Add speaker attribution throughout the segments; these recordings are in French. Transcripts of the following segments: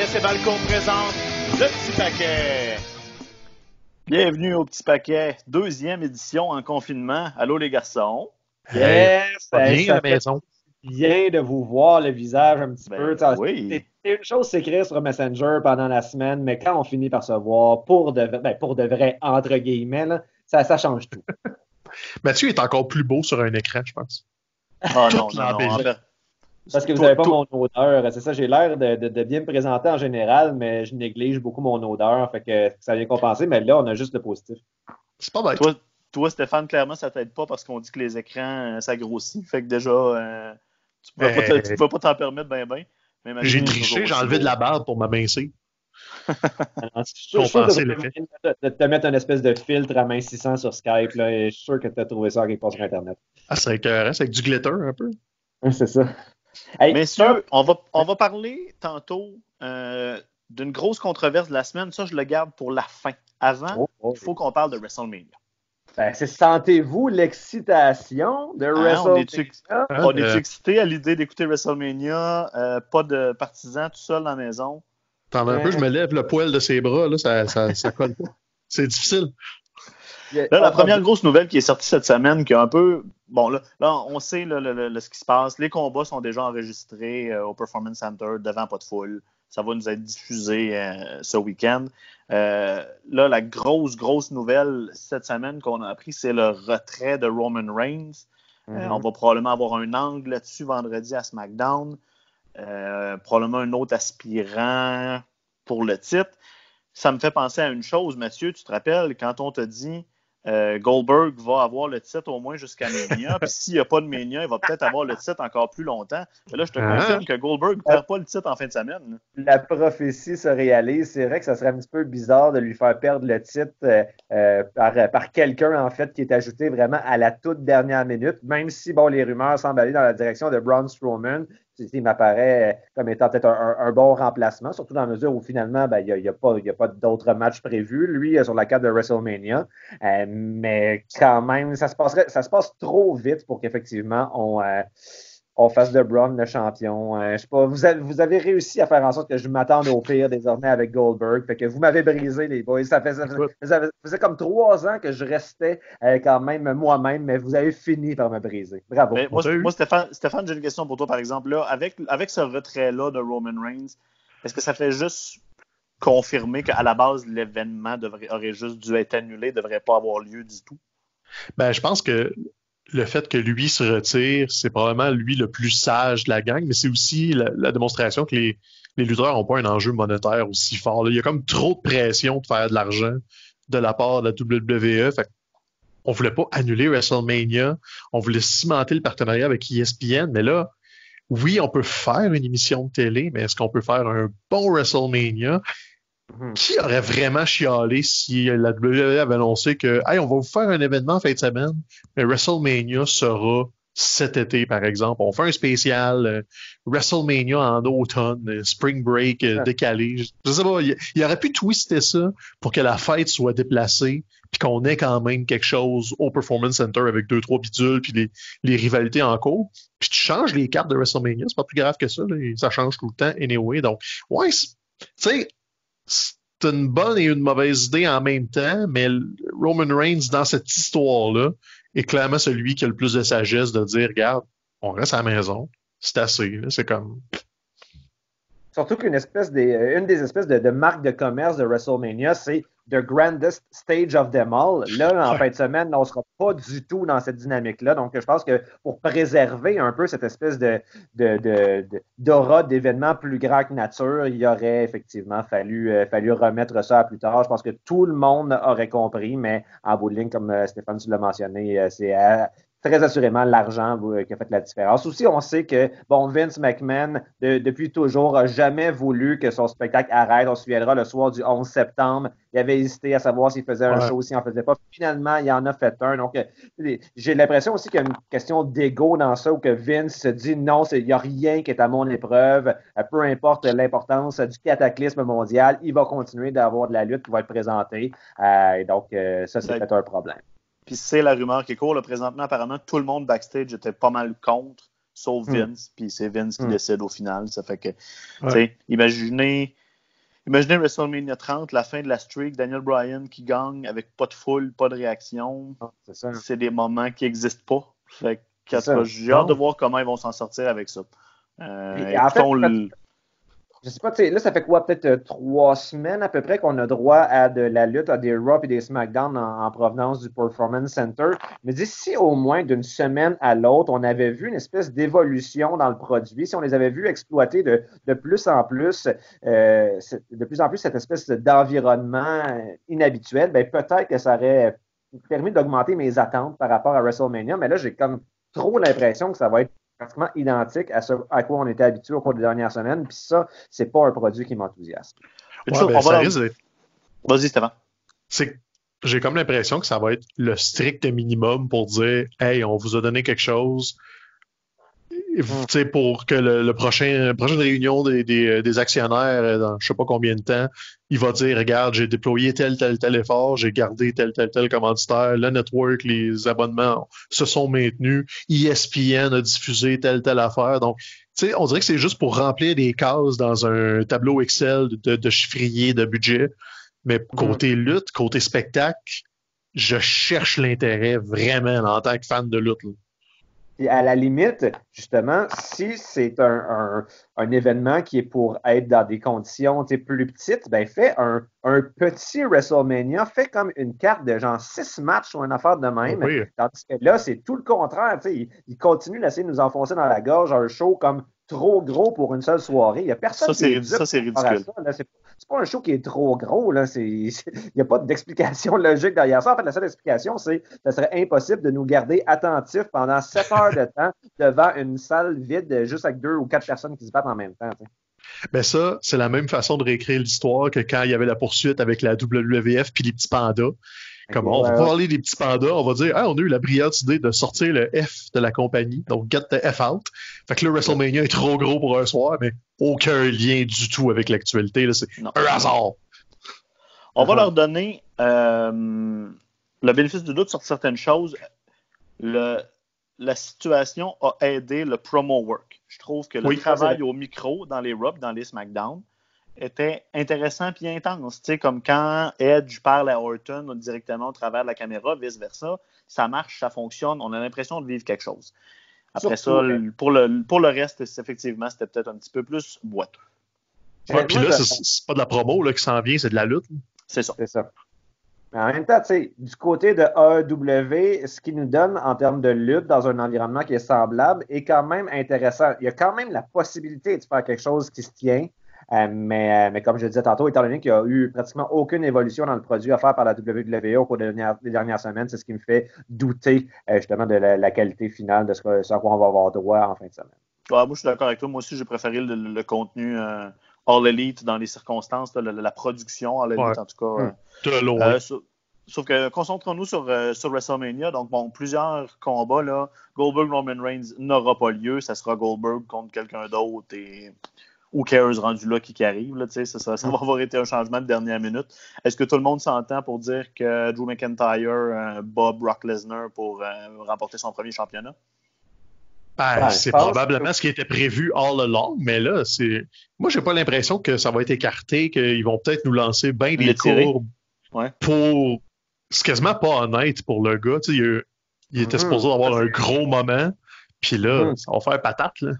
Speaker 1: RDS et Balcon présente le petit paquet.
Speaker 2: Bienvenue au petit paquet, deuxième édition en confinement. Allô les garçons.
Speaker 3: Yes, hey,
Speaker 4: bien
Speaker 3: ça
Speaker 4: à la maison?
Speaker 3: bien de vous voir le visage un petit
Speaker 2: Ben
Speaker 3: peu.
Speaker 2: Oui.
Speaker 3: c'est- C'est une chose s'écrire sur Messenger pendant la semaine, mais quand on finit par se voir pour de, ben, pour de vrai, entre guillemets, là, ça, ça change tout.
Speaker 4: Mathieu est encore plus beau sur un écran, je pense.
Speaker 2: Ah non,
Speaker 4: Toute
Speaker 2: non, non,
Speaker 4: l'embellie.
Speaker 2: en
Speaker 3: Parce que vous n'avez pas
Speaker 4: toi-
Speaker 3: mon odeur. C'est ça, j'ai l'air de, de- de bien me présenter en général, mais je néglige beaucoup mon odeur. Fait que ça vient compenser, mais là, on a juste le positif.
Speaker 4: C'est pas bête.
Speaker 2: toi, toi, Stéphane, clairement, ça t'aide pas parce qu'on dit que les écrans, euh, ça grossit. Fait que déjà, euh, tu
Speaker 4: Euh,
Speaker 2: tu peux pas t'en permettre ben ben.
Speaker 4: J'ai triché, j'ai enlevé de la barbe pour m'amincir. Compenser
Speaker 3: que
Speaker 4: l'effet.
Speaker 3: de, te mettre une espèce de filtre amincissant sur Skype, là, et je suis sûr que tu as trouvé ça quelque part sur Internet.
Speaker 4: Ah, c'est écœurant, c'est avec du glitter un peu.
Speaker 3: C'est ça. Hey,
Speaker 2: Messieurs, on va, on va parler tantôt euh, d'une grosse controverse de la semaine. Ça, je le garde pour la fin. Avant,
Speaker 3: Oh, oh.
Speaker 2: il faut qu'on parle de WrestleMania.
Speaker 3: Ben, c'est sentez-vous l'excitation de
Speaker 2: on
Speaker 3: WrestleMania?
Speaker 2: est-tu on est
Speaker 4: euh,
Speaker 2: excité à l'idée d'écouter WrestleMania? Euh, pas de partisans tout seul dans la maison?
Speaker 4: T'en as un peu, je me lève le poil de ses bras, là, ça, ça, ça colle pas. C'est difficile.
Speaker 2: Là, la première grosse nouvelle qui est sortie cette semaine, qui est un peu. Bon, là, là on sait là, le- le- le- ce qui se passe. Les combats sont déjà enregistrés euh, au Performance Center devant pas de foule. Ça va nous être diffusé euh, ce week-end. Euh, là, la grosse, grosse nouvelle cette semaine qu'on a appris, c'est le retrait de Roman Reigns.
Speaker 3: Mhm.
Speaker 2: on va probablement avoir un angle là-dessus vendredi à SmackDown. Probablement un autre aspirant pour le titre. Ça me fait penser à une chose, Mathieu, tu te rappelles, quand on te dit euh, Goldberg va avoir le titre au moins jusqu'à Mania, puis s'il n'y a pas de Mania, il va peut-être avoir le titre encore plus longtemps. Mais là, je te
Speaker 4: Ah.
Speaker 2: confirme que Goldberg ne perd pas le titre en fin de semaine.
Speaker 3: La prophétie se réalise. C'est vrai que ça serait un petit peu bizarre de lui faire perdre le titre euh, euh, par, par quelqu'un, en fait, qui est ajouté vraiment à la toute dernière minute, même si, bon, les rumeurs semblent aller dans la direction de Braun Strowman. Il m'apparaît comme étant peut-être un, bon remplacement, surtout dans la mesure où finalement, ben, il n'y a, y a pas d'autres matchs prévus, lui, euh, sur la carte de WrestleMania. Euh, mais quand même, ça se, passerait, ça se passe trop vite pour qu'effectivement, on, euh, on fasse de Braun le champion. Euh, je sais pas, vous avez, vous avez réussi à faire en sorte que je m'attende au pire désormais avec Goldberg. Fait que vous m'avez brisé, les boys. Ça faisait, ça comme trois ans que je restais euh, quand même moi-même, mais vous avez fini par me briser. Bravo.
Speaker 2: Mais moi, Stéphane, Stéphane j'ai une question pour toi, par exemple. Là, avec, avec ce retrait-là de Roman Reigns, est-ce que ça fait juste confirmer qu'à la base, l'événement aurait juste dû être annulé, ne devrait pas avoir lieu du tout?
Speaker 4: Ben, je pense que le fait que lui se retire, c'est probablement lui le plus sage de la gang, mais c'est aussi la, démonstration que les, lutteurs n'ont pas un enjeu monétaire aussi fort. Il y a comme trop de pression de faire de l'argent de la part de la WWE. Fait on voulait pas annuler WrestleMania, on voulait cimenter le partenariat avec ESPN, mais là, oui, on peut faire une émission de télé, mais est-ce qu'on peut faire un bon WrestleMania?
Speaker 3: Mhm.
Speaker 4: Qui aurait vraiment chialé si la WWE avait annoncé que hey, on va vous faire un événement en fin de semaine, mais WrestleMania sera cet été, par exemple. On fait un spécial euh, WrestleMania en automne, euh, Spring Break euh, décalé. Je, je sais pas, il, il aurait pu twister ça pour que la fête soit déplacée, puis qu'on ait quand même quelque chose au Performance Center avec deux, trois bidules, puis les, les rivalités en cours. Puis tu changes les cartes de WrestleMania, c'est pas plus grave que ça. là, ça change tout le temps, anyway. Donc, ouais, tu sais, c'est une bonne et une mauvaise idée en même temps, mais Roman Reigns, dans cette histoire-là, est clairement celui qui a le plus de sagesse de dire, regarde, on reste à la maison, c'est assez. C'est comme,
Speaker 3: Surtout qu'une espèce des, euh, des espèces de, de marques de commerce de WrestleMania, c'est The Grandest Stage of them all. Là, en fin de semaine, on ne sera pas du tout dans cette dynamique-là. Donc, je pense que pour préserver un peu cette espèce de, de, de- de- d'aura d'événements plus grands que nature, il aurait effectivement fallu, euh, fallu remettre ça à plus tard. Je pense que tout le monde aurait compris, mais en bout de ligne, comme euh, Stéphane, tu l'as mentionné, euh, c'est à- très assurément l'argent euh, qui a fait la différence. Aussi, on sait que bon, Vince McMahon, de- depuis toujours, a jamais voulu que son spectacle arrête. On se souviendra le soir du 11 septembre. Il avait hésité à savoir s'il faisait un show ou s'il en faisait pas. Finalement, il en a fait un. Donc, euh, j'ai l'impression aussi qu'il y a une question d'ego dans ça, où que Vince se dit non, il n'y a rien qui est à mon épreuve. Euh, Peu importe l'importance du cataclysme mondial, il va continuer d'avoir de la lutte qui va être présentée. Euh, et donc, euh, ça, c'est peut-être un problème.
Speaker 2: Puis c'est la rumeur qui court. Là, présentement, apparemment, tout le monde backstage était pas mal contre, sauf
Speaker 3: Hmm.
Speaker 2: Vince. Puis c'est Vince qui
Speaker 3: Hmm.
Speaker 2: décide au final. Ça fait que, tu
Speaker 4: Ouais.
Speaker 2: sais, imaginez imaginez WrestleMania 30, la fin de la streak, Daniel Bryan qui gagne avec pas de foule, pas de réaction.
Speaker 3: Ah, c'est ça.
Speaker 2: C'est des moments qui n'existent pas. Fait j'ai hâte de voir comment ils vont s'en sortir avec ça. Euh,
Speaker 3: Puis, en fait,
Speaker 2: écoutons le-
Speaker 3: Je sais pas, tu sais, là, ça fait quoi, peut-être euh, trois semaines à peu près qu'on a droit à de la lutte, à des Raw et des SmackDown en, en provenance du Performance Center. Mais d'ici au moins d'une semaine à l'autre, on avait vu une espèce d'évolution dans le produit, si on les avait vus exploiter de, de plus en plus, euh, de plus en plus cette espèce d'environnement euh, inhabituel, ben peut-être que ça aurait permis d'augmenter mes attentes par rapport à WrestleMania. Mais là, j'ai comme trop l'impression que ça va être pratiquement identique à ce à quoi on était habitué au cours des dernières semaines. Puis ça, c'est pas un produit qui m'enthousiasme.
Speaker 4: Ouais, ben, ça
Speaker 2: va Vas-y, Stéphane.
Speaker 4: c'est que j'ai comme l'impression que ça va être le strict minimum pour dire Hey, on vous a donné quelque chose. Pour que le, le prochain la prochaine réunion des, des, des actionnaires euh, dans je sais pas combien de temps, il va dire Regarde, j'ai déployé tel, tel, tel effort, j'ai gardé tel, tel, tel commanditaire, le network, les abonnements se sont maintenus, ESPN a diffusé telle, telle affaire. Donc, tu sais, on dirait que c'est juste pour remplir des cases dans un tableau Excel de, de chiffrier de budget. Mais côté lutte, côté spectacle, je cherche l'intérêt vraiment en tant que fan de lutte. là.
Speaker 3: Puis à la limite, justement, si c'est un, un, un événement qui est pour être dans des conditions plus petites, ben fais un, un petit WrestleMania, fais comme une carte de genre six matchs ou une affaire de même.
Speaker 4: Oui.
Speaker 3: Tandis que là, c'est tout le contraire. tu sais, Il, il continue d'essayer de nous enfoncer dans la gorge un show comme trop gros pour une seule soirée. Il n'y a personne
Speaker 2: Ça,
Speaker 3: qui
Speaker 2: c'est
Speaker 3: est
Speaker 2: ça, c'est ridicule.
Speaker 3: C'est pas un show qui est trop gros. Là. Il n'y a pas d'explication logique derrière ça. En fait, la seule explication, c'est que ça serait impossible de nous garder attentifs pendant sept heures de temps devant une salle vide juste avec deux ou quatre personnes qui se battent en même temps. tu sais.
Speaker 4: Mais ça, c'est la même façon de réécrire l'histoire que quand il y avait la poursuite avec la WWF puis les petits pandas. Comme on va parler des petits pandas, on va dire, ah, on a eu la brillante idée de sortir le F de la compagnie, donc get the F out. Fait que le WrestleMania est trop gros pour un soir, mais aucun lien du tout avec l'actualité. là, C'est un hasard.
Speaker 2: On va
Speaker 3: Uh-huh.
Speaker 2: leur donner euh, le bénéfice du doute sur certaines choses. Le- la situation a aidé le promo work. Je trouve que le
Speaker 4: Oui,
Speaker 2: travail au micro dans les Raw, dans les SmackDown, était intéressant puis intense. Tu sais, comme quand Edge parle à Orton directement au travers de la caméra, vice-versa, ça marche, ça fonctionne, on a l'impression de vivre quelque chose. Après
Speaker 3: Surtout,
Speaker 2: ça,
Speaker 3: ouais.
Speaker 2: pour, le, pour le reste, effectivement, c'était peut-être un petit peu plus boiteux.
Speaker 4: Ouais, puis là,
Speaker 3: je-
Speaker 4: c'est pas de la promo là, qui s'en vient, c'est de la lutte.
Speaker 2: C'est ça.
Speaker 3: C'est ça. Mais en même temps, du côté de AEW, ce qu'il nous donne en termes de lutte dans un environnement qui est semblable est quand même intéressant. Il y a quand même la possibilité de faire quelque chose qui se tient. Euh, mais, euh, mais comme je le disais tantôt, étant donné qu'il n'y a eu pratiquement aucune évolution dans le produit offert par la WWE au cours des dernières, des dernières semaines, c'est ce qui me fait douter euh, justement de la, la qualité finale de ce, que- ce à quoi on va avoir droit en fin de semaine.
Speaker 2: Ouais, moi, je suis d'accord avec toi. Moi aussi, j'ai préféré le, contenu euh, All Elite dans les circonstances, là, la, la production All Elite,
Speaker 4: Ouais.
Speaker 2: en tout cas.
Speaker 3: Hmm.
Speaker 4: De loin.
Speaker 2: Euh, sauf, sauf que concentrons-nous sur, euh, sur WrestleMania. Donc, bon, plusieurs combats. Là. Goldberg, Roman Reigns n'aura pas lieu. Ça sera Goldberg contre quelqu'un d'autre et ou cares rendu là qui, qui arrive. Là, tu sais, ça, ça, ça va avoir été un changement de dernière minute. Est-ce que tout le monde s'entend pour dire que Drew McIntyre euh, bat Brock Lesnar pour euh, remporter son premier championnat?
Speaker 4: Ben,
Speaker 3: Ouais,
Speaker 4: c'est probablement ce qui était prévu all along, mais là, c'est. Moi, j'ai pas l'impression que ça va être écarté, qu'ils vont peut-être nous lancer bien des courbes
Speaker 2: Ouais.
Speaker 4: pour. C'est quasiment pas honnête pour le gars. Tu sais, il, était
Speaker 3: Mhm.
Speaker 4: supposé avoir un gros moment, puis là,
Speaker 3: Mhm.
Speaker 4: ça va faire patate, là.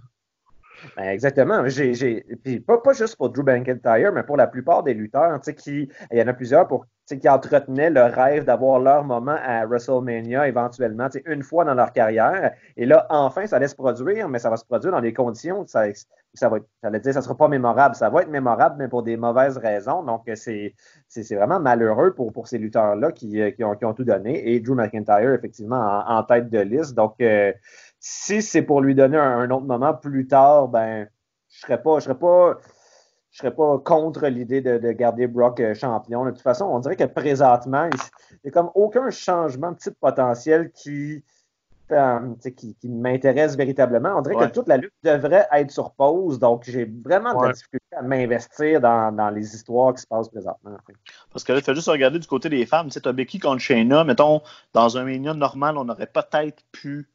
Speaker 3: Ben, exactement. Puis pas, pas juste pour Drew McIntyre, mais pour la plupart des lutteurs, qui, il y en a plusieurs pour, qui entretenaient le rêve d'avoir leur moment à WrestleMania éventuellement, une fois dans leur carrière. Et là, enfin, ça allait se produire, mais ça va se produire dans des conditions, ça, ça va être, j'allais dire, ça sera pas mémorable. Ça va être mémorable, mais pour des mauvaises raisons. Donc, c'est, c'est, c'est vraiment malheureux pour, pour ces lutteurs-là qui, euh, qui, ont, qui ont tout donné. Et Drew McIntyre, effectivement, en, en tête de liste. Donc, euh, si c'est pour lui donner un, un autre moment plus tard, ben, je serais pas, je serais pas, je serais pas contre l'idée de, de garder Brock euh, champion. De toute façon, on dirait que présentement, il n'y a comme aucun changement de type potentiel qui, euh, qui, qui m'intéresse véritablement. On dirait
Speaker 2: Ouais.
Speaker 3: que toute la lutte devrait être sur pause. Donc, j'ai vraiment de la
Speaker 4: Ouais.
Speaker 3: difficulté à m'investir dans, dans les histoires qui se passent présentement.
Speaker 2: Parce que là, tu fais juste regarder du côté des femmes. Tu as Becky contre Shayna. Mettons, dans un Mania normal, on aurait peut-être pu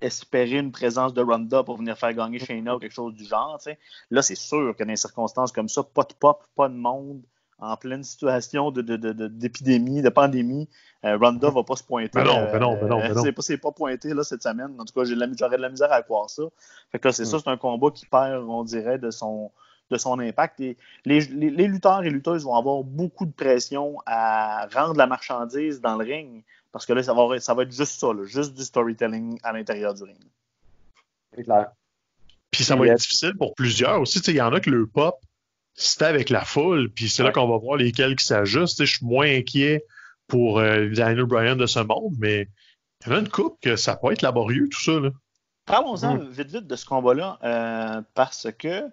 Speaker 2: espérer une présence de Ronda pour venir faire gagner Shayna ou quelque chose du genre. Là, c'est sûr que dans des circonstances comme ça, pas de pop, pas de monde, en pleine situation d'épidémie, de, de, de, pandémie, euh, Ronda va pas se pointer.
Speaker 4: Ben non, ben non, ben non, non.
Speaker 2: C'est pas, pas pointé là, cette semaine. En tout cas, j'aurais de, la misère à croire ça. Fait que là, c'est ça, c'est un combat qui perd, on dirait, de son, de son impact. Et les, les, les, lutteurs et lutteuses vont avoir beaucoup de pression à rendre la marchandise dans le ring. Parce que là, ça va, ça va être juste ça, là, juste du storytelling à l'intérieur du ring.
Speaker 3: C'est clair.
Speaker 4: Puis ça va être difficile pour plusieurs aussi. Il y en a que le pop, c'était avec la foule, puis c'est ouais. là qu'on va voir lesquels qui s'ajustent. Je suis moins inquiet pour euh, Daniel Bryan de ce monde, mais il y en a une coupe que ça peut être laborieux, tout ça.
Speaker 2: Parlons-en mm. vite, vite de ce combat-là, euh, parce que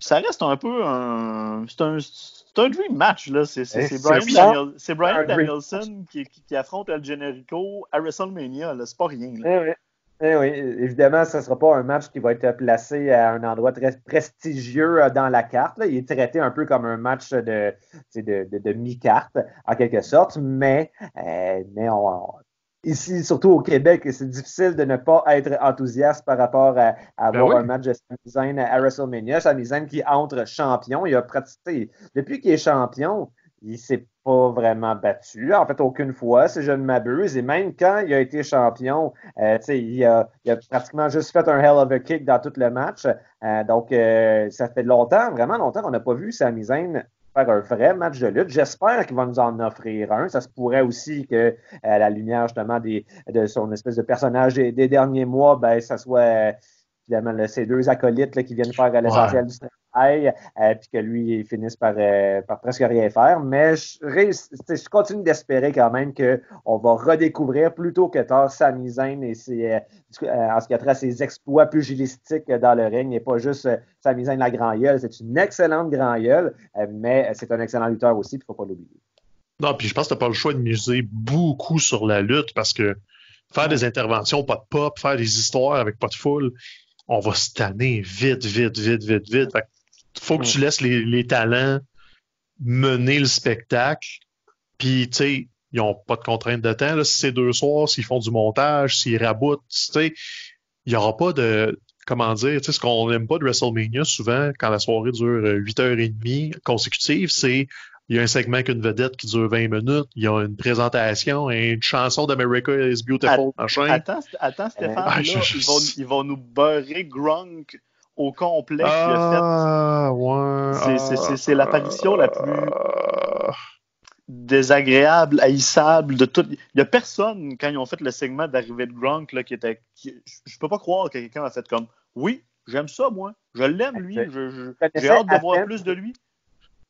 Speaker 2: ça reste un peu un. C'est un, un, dream match, là. C'est Brian, Daniel, Brian Danielson qui, qui, qui, affronte El Generico à WrestleMania, C'est pas rien. Là.
Speaker 3: Eh oui. Eh oui, évidemment, ce ne sera pas un match qui va être placé à un endroit très prestigieux dans la carte. Là. Il est traité un peu comme un match de, de, de, de mi-carte, en quelque sorte, mais, euh, mais on, ici, surtout au Québec, c'est difficile de ne pas être enthousiaste par rapport à, à ben avoir oui. un match de Sami Zayn à WrestleMania. Sami Zayn qui entre champion, il a pratiqué, depuis qu'il est champion, il s'est pas vraiment battu. En fait, aucune fois, si je ne m'abuse. Et même quand il a été champion, euh, il, a, il a pratiquement juste fait un hell of a kick dans tout le match. Euh, donc, euh, ça fait longtemps, vraiment longtemps qu'on n'a pas vu Sami Zayn faire un vrai match de lutte. J'espère qu'il va nous en offrir un. Ça se pourrait aussi que, à la lumière justement des, de son espèce de personnage des, des derniers mois, ben, ça soit évidemment là, ces deux acolytes là, qui viennent faire l'essentiel ouais. du travail, euh, puis que lui finisse par, euh, par presque rien faire. Mais je, je continue d'espérer quand même qu'on va redécouvrir plutôt que tard Sami Zayn et ses, euh, en ce qui a trait à ses exploits pugilistiques dans le ring, et pas juste euh, Sami Zayn la grand gueule. C'est une excellente grand gueule, mais c'est un excellent lutteur aussi, il ne faut pas l'oublier.
Speaker 4: Non, puis je pense que tu n'as pas le choix de miser beaucoup sur la lutte parce que faire des interventions, pas de pop, faire des histoires avec pas de foule, on va se tanner vite, vite, vite, vite, vite. Faut que tu laisses les, les, talents mener le spectacle. Puis, tu sais, ils n'ont pas de contrainte de temps. Là. Si c'est deux soirs, s'ils font du montage, s'ils raboutent, tu sais, il n'y aura pas de. Comment dire, tu sais, ce qu'on n'aime pas de WrestleMania, souvent, quand la soirée dure 8h30 consécutives, c'est il y a un segment avec une vedette qui dure 20 minutes, il y a une présentation et une chanson d'America is Beautiful,
Speaker 2: At machin. Attends, attends Stéphane, euh, là, je... ils, vont, ils, vont, nous beurrer Gronk au complet
Speaker 4: ah, ouais,
Speaker 2: C'est ah, l'apparition la plus désagréable, haïssable de tout. Il n'y a personne, quand ils ont fait le segment d'arrivée de Gronk, là, qui était. Qui, je peux pas croire que quelqu'un a fait comme Oui, j'aime ça, moi. Je l'aime, lui. J'ai hâte de voir plus de lui.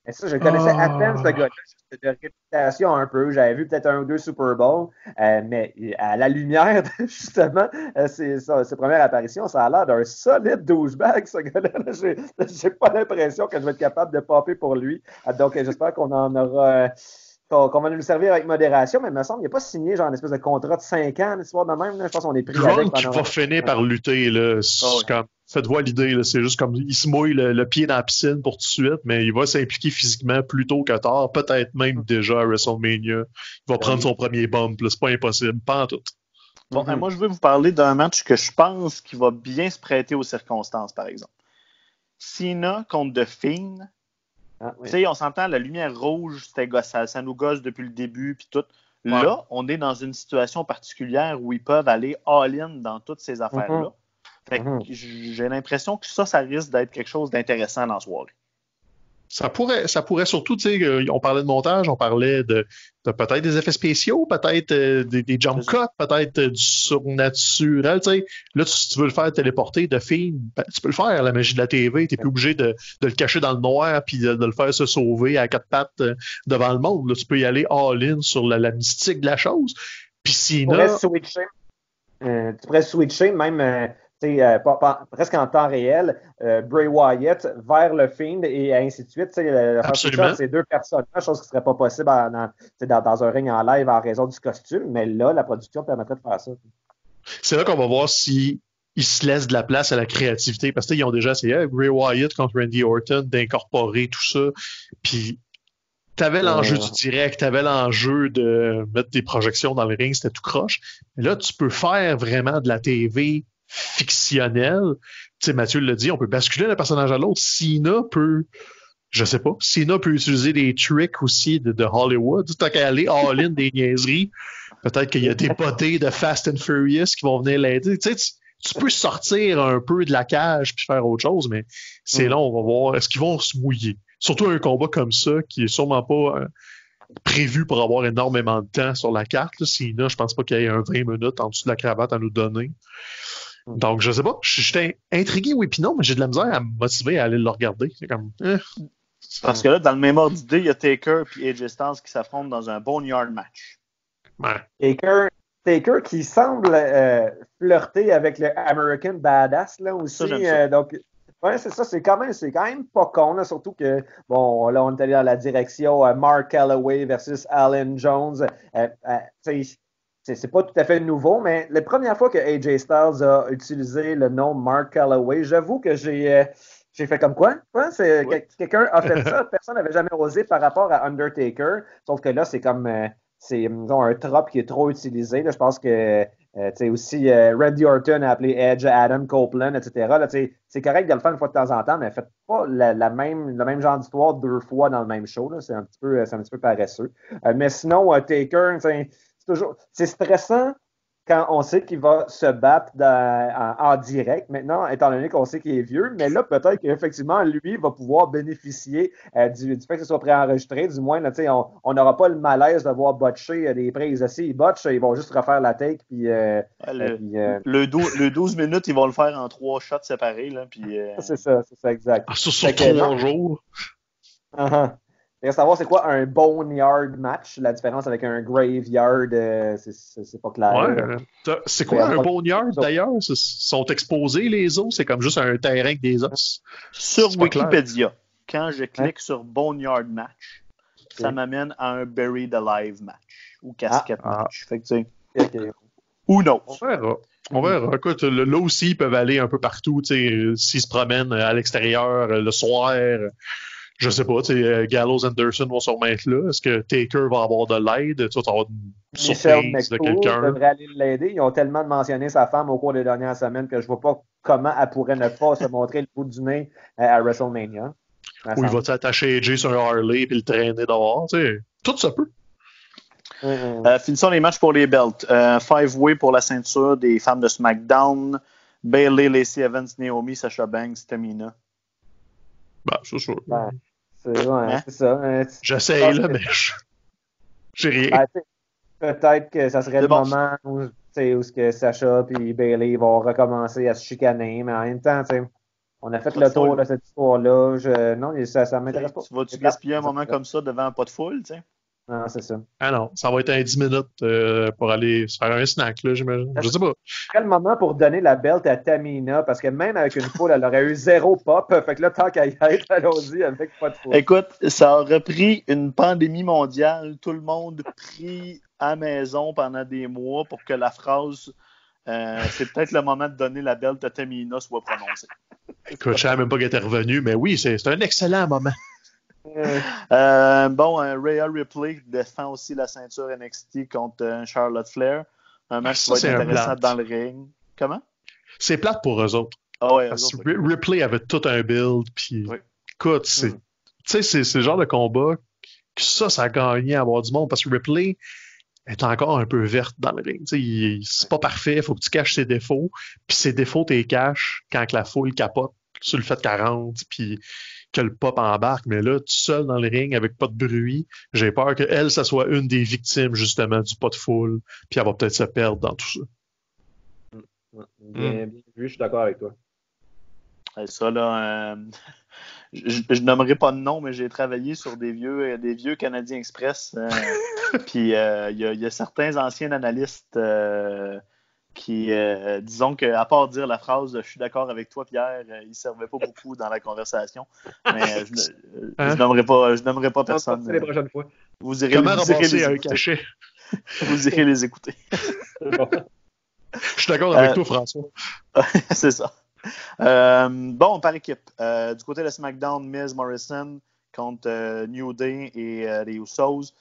Speaker 3: Mais ça, je connaissais oh. à peine ce gars-là, de réputation un peu. J'avais vu peut-être un ou deux Super Bowl, euh, mais à la lumière, de, justement, euh, ses, ses, premières apparitions, ça a l'air d'un solide douchebag, ce gars-là. J'ai pas l'impression que je vais être capable de popper pour lui. Donc, j'espère qu'on en aura. qu'on va nous le servir avec modération, mais il me semble qu'il n'a pas signé genre une espèce de contrat de 5 ans, l'histoire de même. Là. Je pense qu'on est pris
Speaker 4: Drunk avec pendant... va finir par lutter. Là. Oh, comme faites-vous l'idée, c'est juste comme il se mouille le, le, pied dans la piscine pour tout de suite, mais il va s'impliquer physiquement plus tôt que tard, peut-être même déjà à WrestleMania. Il va prendre son premier bump, c'est pas impossible, pas en tout.
Speaker 2: Bon, mm -hmm. moi je vais vous parler d'un match que je pense qui va bien se prêter aux circonstances, par exemple. Cena contre The Fiend. Ah, oui. Tu sais, on s'entend, la lumière rouge, ça, ça nous gosse depuis le début, puis tout. Ouais. Là, on est dans une situation particulière où ils peuvent aller all-in dans toutes ces affaires-là. Mm -hmm. Mmh. J'ai l'impression que ça, ça risque d'être quelque chose d'intéressant dans la soirée.
Speaker 4: Ça pourrait, ça pourrait surtout, tu sais, euh, on parlait de montage, on parlait de, de peut-être des effets spéciaux, peut-être euh, des, des, jump cuts, peut-être euh, du surnaturel, tu sais. Là, tu, si tu veux le faire téléporter de film, ben, tu peux le faire, la magie de la TV, tu n'es plus obligé de, de, le cacher dans le noir puis de, de, le faire se sauver à quatre pattes euh, devant le monde. Là, tu peux y aller all-in sur la, la, mystique de la chose. Puis sinon...
Speaker 3: Tu pourrais switcher, euh, tu pourrais switcher même euh, pas, pas, presque en temps réel, euh, Bray Wyatt vers le Fiend et ainsi de suite. Le faire ces deux personnes, chose qui serait pas possible dans, dans, dans, un ring en live en raison du costume, mais là, la production permettrait de faire ça.
Speaker 4: C'est là qu'on va voir si ils se laissent de la place à la créativité parce qu'ils ont déjà essayé Bray Wyatt contre Randy Orton d'incorporer tout ça. Puis T'avais l'enjeu
Speaker 3: Euh.
Speaker 4: du direct, t'avais l'enjeu de mettre des projections dans le ring, c'était tout croche. Mais là, tu peux faire vraiment de la TV fictionnelle. Tu sais, Mathieu l'a dit, on peut basculer d'un personnage à l'autre. Sina peut, je sais pas, Sina peut utiliser des tricks aussi de, de Hollywood. Tant qu'à aller all-in des niaiseries, peut-être qu'il y a des potés de Fast and Furious qui vont venir l'aider. Tu sais, tu, tu peux sortir un peu de la cage puis faire autre chose, mais c'est
Speaker 3: Mm.
Speaker 4: là, on va voir, est-ce qu'ils vont se mouiller? Surtout un combat comme ça, qui est sûrement pas euh, prévu pour avoir énormément de temps sur la carte. Là. Sinon, je pense pas qu'il y ait un 20 minutes en dessous de la cravate à nous donner. Donc, je sais pas. J'étais intrigué, oui, puis non, mais j'ai de la misère à me motiver à aller le regarder. C'est comme, eh.
Speaker 2: Parce que là, dans le même ordre d'idée, il y a Taker et AJ Styles qui s'affrontent dans un boneyard match.
Speaker 4: Ouais.
Speaker 3: Taker, Taker qui semble euh, flirter avec le American Badass là aussi.
Speaker 2: Ça, j'aime ça.
Speaker 3: euh, donc, ouais, c'est ça, c'est quand même, c'est quand même pas con, là, surtout que bon, là, on est allé dans la direction euh, Mark Calloway versus Alan Jones. C'est pas tout à fait nouveau, mais la première fois que AJ Styles a utilisé le nom Mark Calloway, j'avoue que j'ai euh, j'ai fait comme quoi? C'est- Quelqu'un a fait ça, personne n'avait jamais osé par rapport à Undertaker. Sauf que là, c'est comme euh, c'est un trope qui est trop utilisé. Là. Je pense que euh, tu sais, aussi euh, Randy Orton a appelé Edge Adam Copeland, etc. C'est correct de le faire une fois de temps en temps, mais faites pas la, la même, le même genre d'histoire deux fois dans le même show. là. C'est un petit peu, c'est un petit peu paresseux. Euh, mais sinon, Taker, toujours c'est stressant quand on sait qu'il va se battre dans- en, en direct. Maintenant, étant donné qu'on sait qu'il est vieux, mais là, peut-être qu'effectivement, lui va pouvoir bénéficier euh, du, du fait que ce soit préenregistré. Du moins, là, tu sais, on n'aura pas le malaise de voir botcher euh, des prises. S'ils botchent, ils vont juste refaire la take. Puis, euh,
Speaker 2: Ouais, le,
Speaker 3: puis, euh,
Speaker 2: le, dou- le 12 minutes, ils vont le faire en trois shots séparés. Là, puis, euh,
Speaker 3: c'est ça, c'est ça, exact.
Speaker 4: Ah, Sur, sur trois
Speaker 3: non. Uh-huh. Et savoir c'est quoi un boneyard match, la différence avec un graveyard, euh, c'est- pas clair.
Speaker 4: Ouais. euh, C'est quoi un
Speaker 3: on-
Speaker 4: boneyard d'ailleurs? Ils sont exposés les os? C'est comme juste un terrain avec des os?
Speaker 2: sur. Wikipédia, quand je clique sur boneyard match, ça m'amène à un buried alive match ou casquette
Speaker 4: Ah.
Speaker 2: match. Fait que, tu sais, who knows?
Speaker 4: On verra. On verra. Écoute, là aussi, ils peuvent aller un peu partout. tu sais, euh, S'ils se promènent à l'extérieur euh, le soir, je sais pas, tu sais, euh, Gallows Anderson vont sûrement être là. Est-ce que Taker va avoir de l'aide? Tu vas avoir une surprise de quelqu'un?
Speaker 3: devrait aller l'aider. Ils ont tellement mentionné sa femme au cours des dernières semaines que je vois pas comment elle pourrait ne pas se montrer le bout du nez euh, à WrestleMania.
Speaker 4: Ou il va attacher AJ sur un Harley puis le traîner dehors? tu sais. Tout ça peut.
Speaker 2: Euh, finissons les matchs pour les belts. Euh, Five-way pour la ceinture des femmes de SmackDown. Bailey, Lacey Evans, Naomi, Sasha Banks, Tamina.
Speaker 4: Ben, c'est sûr.
Speaker 3: Ben, c'est ouais,
Speaker 2: Hein?
Speaker 3: c'est ça. Euh,
Speaker 4: J'essaye, là,
Speaker 3: que-
Speaker 4: mais je- j'ai rien.
Speaker 3: ben, Peut-être que ça serait le
Speaker 2: bon.
Speaker 3: moment où, tu sais, où ce que Sacha et Bailey vont recommencer à se chicaner, mais en même temps, tu sais, on a fait
Speaker 2: Pas
Speaker 3: le tour de cette histoire-là. Je... Non, ça, ça m'intéresse pas.
Speaker 2: Tu vas-tu gaspiller un moment comme ça devant un pas de foule? tu sais?
Speaker 3: Non, c'est ça.
Speaker 4: Ah non, ça va être un 10 minutes euh, pour aller se faire un snack, là, j'imagine. Je sais pas.
Speaker 3: Quel moment pour donner la belt à Tamina, parce que même avec une foule, elle aurait eu zéro pop. Fait que là, tant qu'à y être, allons-y avec pas de foule.
Speaker 2: Écoute, ça aurait pris une pandémie mondiale, tout le monde pris à la maison pendant des mois pour que la phrase euh, c'est peut-être le moment de donner la belle de Tamina soit prononcée.
Speaker 4: Écoute, je savais même pas qu'elle était revenue, mais oui, c'est un excellent moment.
Speaker 3: Euh,
Speaker 2: Euh, bon, euh, Rhea Ripley défend aussi la ceinture NXT contre euh, Charlotte Flair. Un match
Speaker 4: Ça,
Speaker 2: qui va être intéressant dans le ring. Comment?
Speaker 4: C'est plate pour eux autres.
Speaker 2: Ah ouais,
Speaker 4: Parce
Speaker 2: autres,
Speaker 4: Ripley avait tout un build, puis
Speaker 2: Oui.
Speaker 4: écoute, c'est,
Speaker 3: Mm.
Speaker 4: tu sais, c'est, c'est le genre de combat que ça, ça a gagné à avoir du monde, parce que Ripley est encore un peu verte dans le ring. C'est pas parfait, il faut que tu caches ses défauts, puis ses défauts, tu les caches quand que la foule capote sur le fait qu'elle rentre, puis que le pop embarque, mais là, tout seul dans le ring avec pas de bruit, j'ai peur qu'elle, ça soit une des victimes, justement, du pas de foule, puis elle va peut-être se perdre dans tout ça.
Speaker 3: bien, bien vu, je suis d'accord avec toi.
Speaker 2: Et ça, là, euh, je, je nommerai pas de nom, mais j'ai travaillé sur des vieux, euh, des vieux Canadiens Express. euh, puis euh, y, il y a certains anciens analystes euh, qui, euh, disons qu'à part dire la phrase Je suis d'accord avec toi, Pierre, euh, ils ne servaient pas beaucoup dans la conversation. Mais euh, je, ne-
Speaker 4: Hein?
Speaker 2: je nommerai pas, je nommerai pas personne.
Speaker 3: les prochaines fois.
Speaker 2: Vous irez,
Speaker 4: Comment
Speaker 2: vous irez
Speaker 4: ramasser
Speaker 2: les
Speaker 4: un
Speaker 2: écouter.
Speaker 4: cachet?
Speaker 2: Vous irez les écouter.
Speaker 3: C'est bon.
Speaker 4: Je suis d'accord avec
Speaker 2: Euh,
Speaker 4: toi, François.
Speaker 2: c'est ça. Euh, bon, par équipe. Euh, du côté de SmackDown, Miz Morrison, contre New Day et les Usos.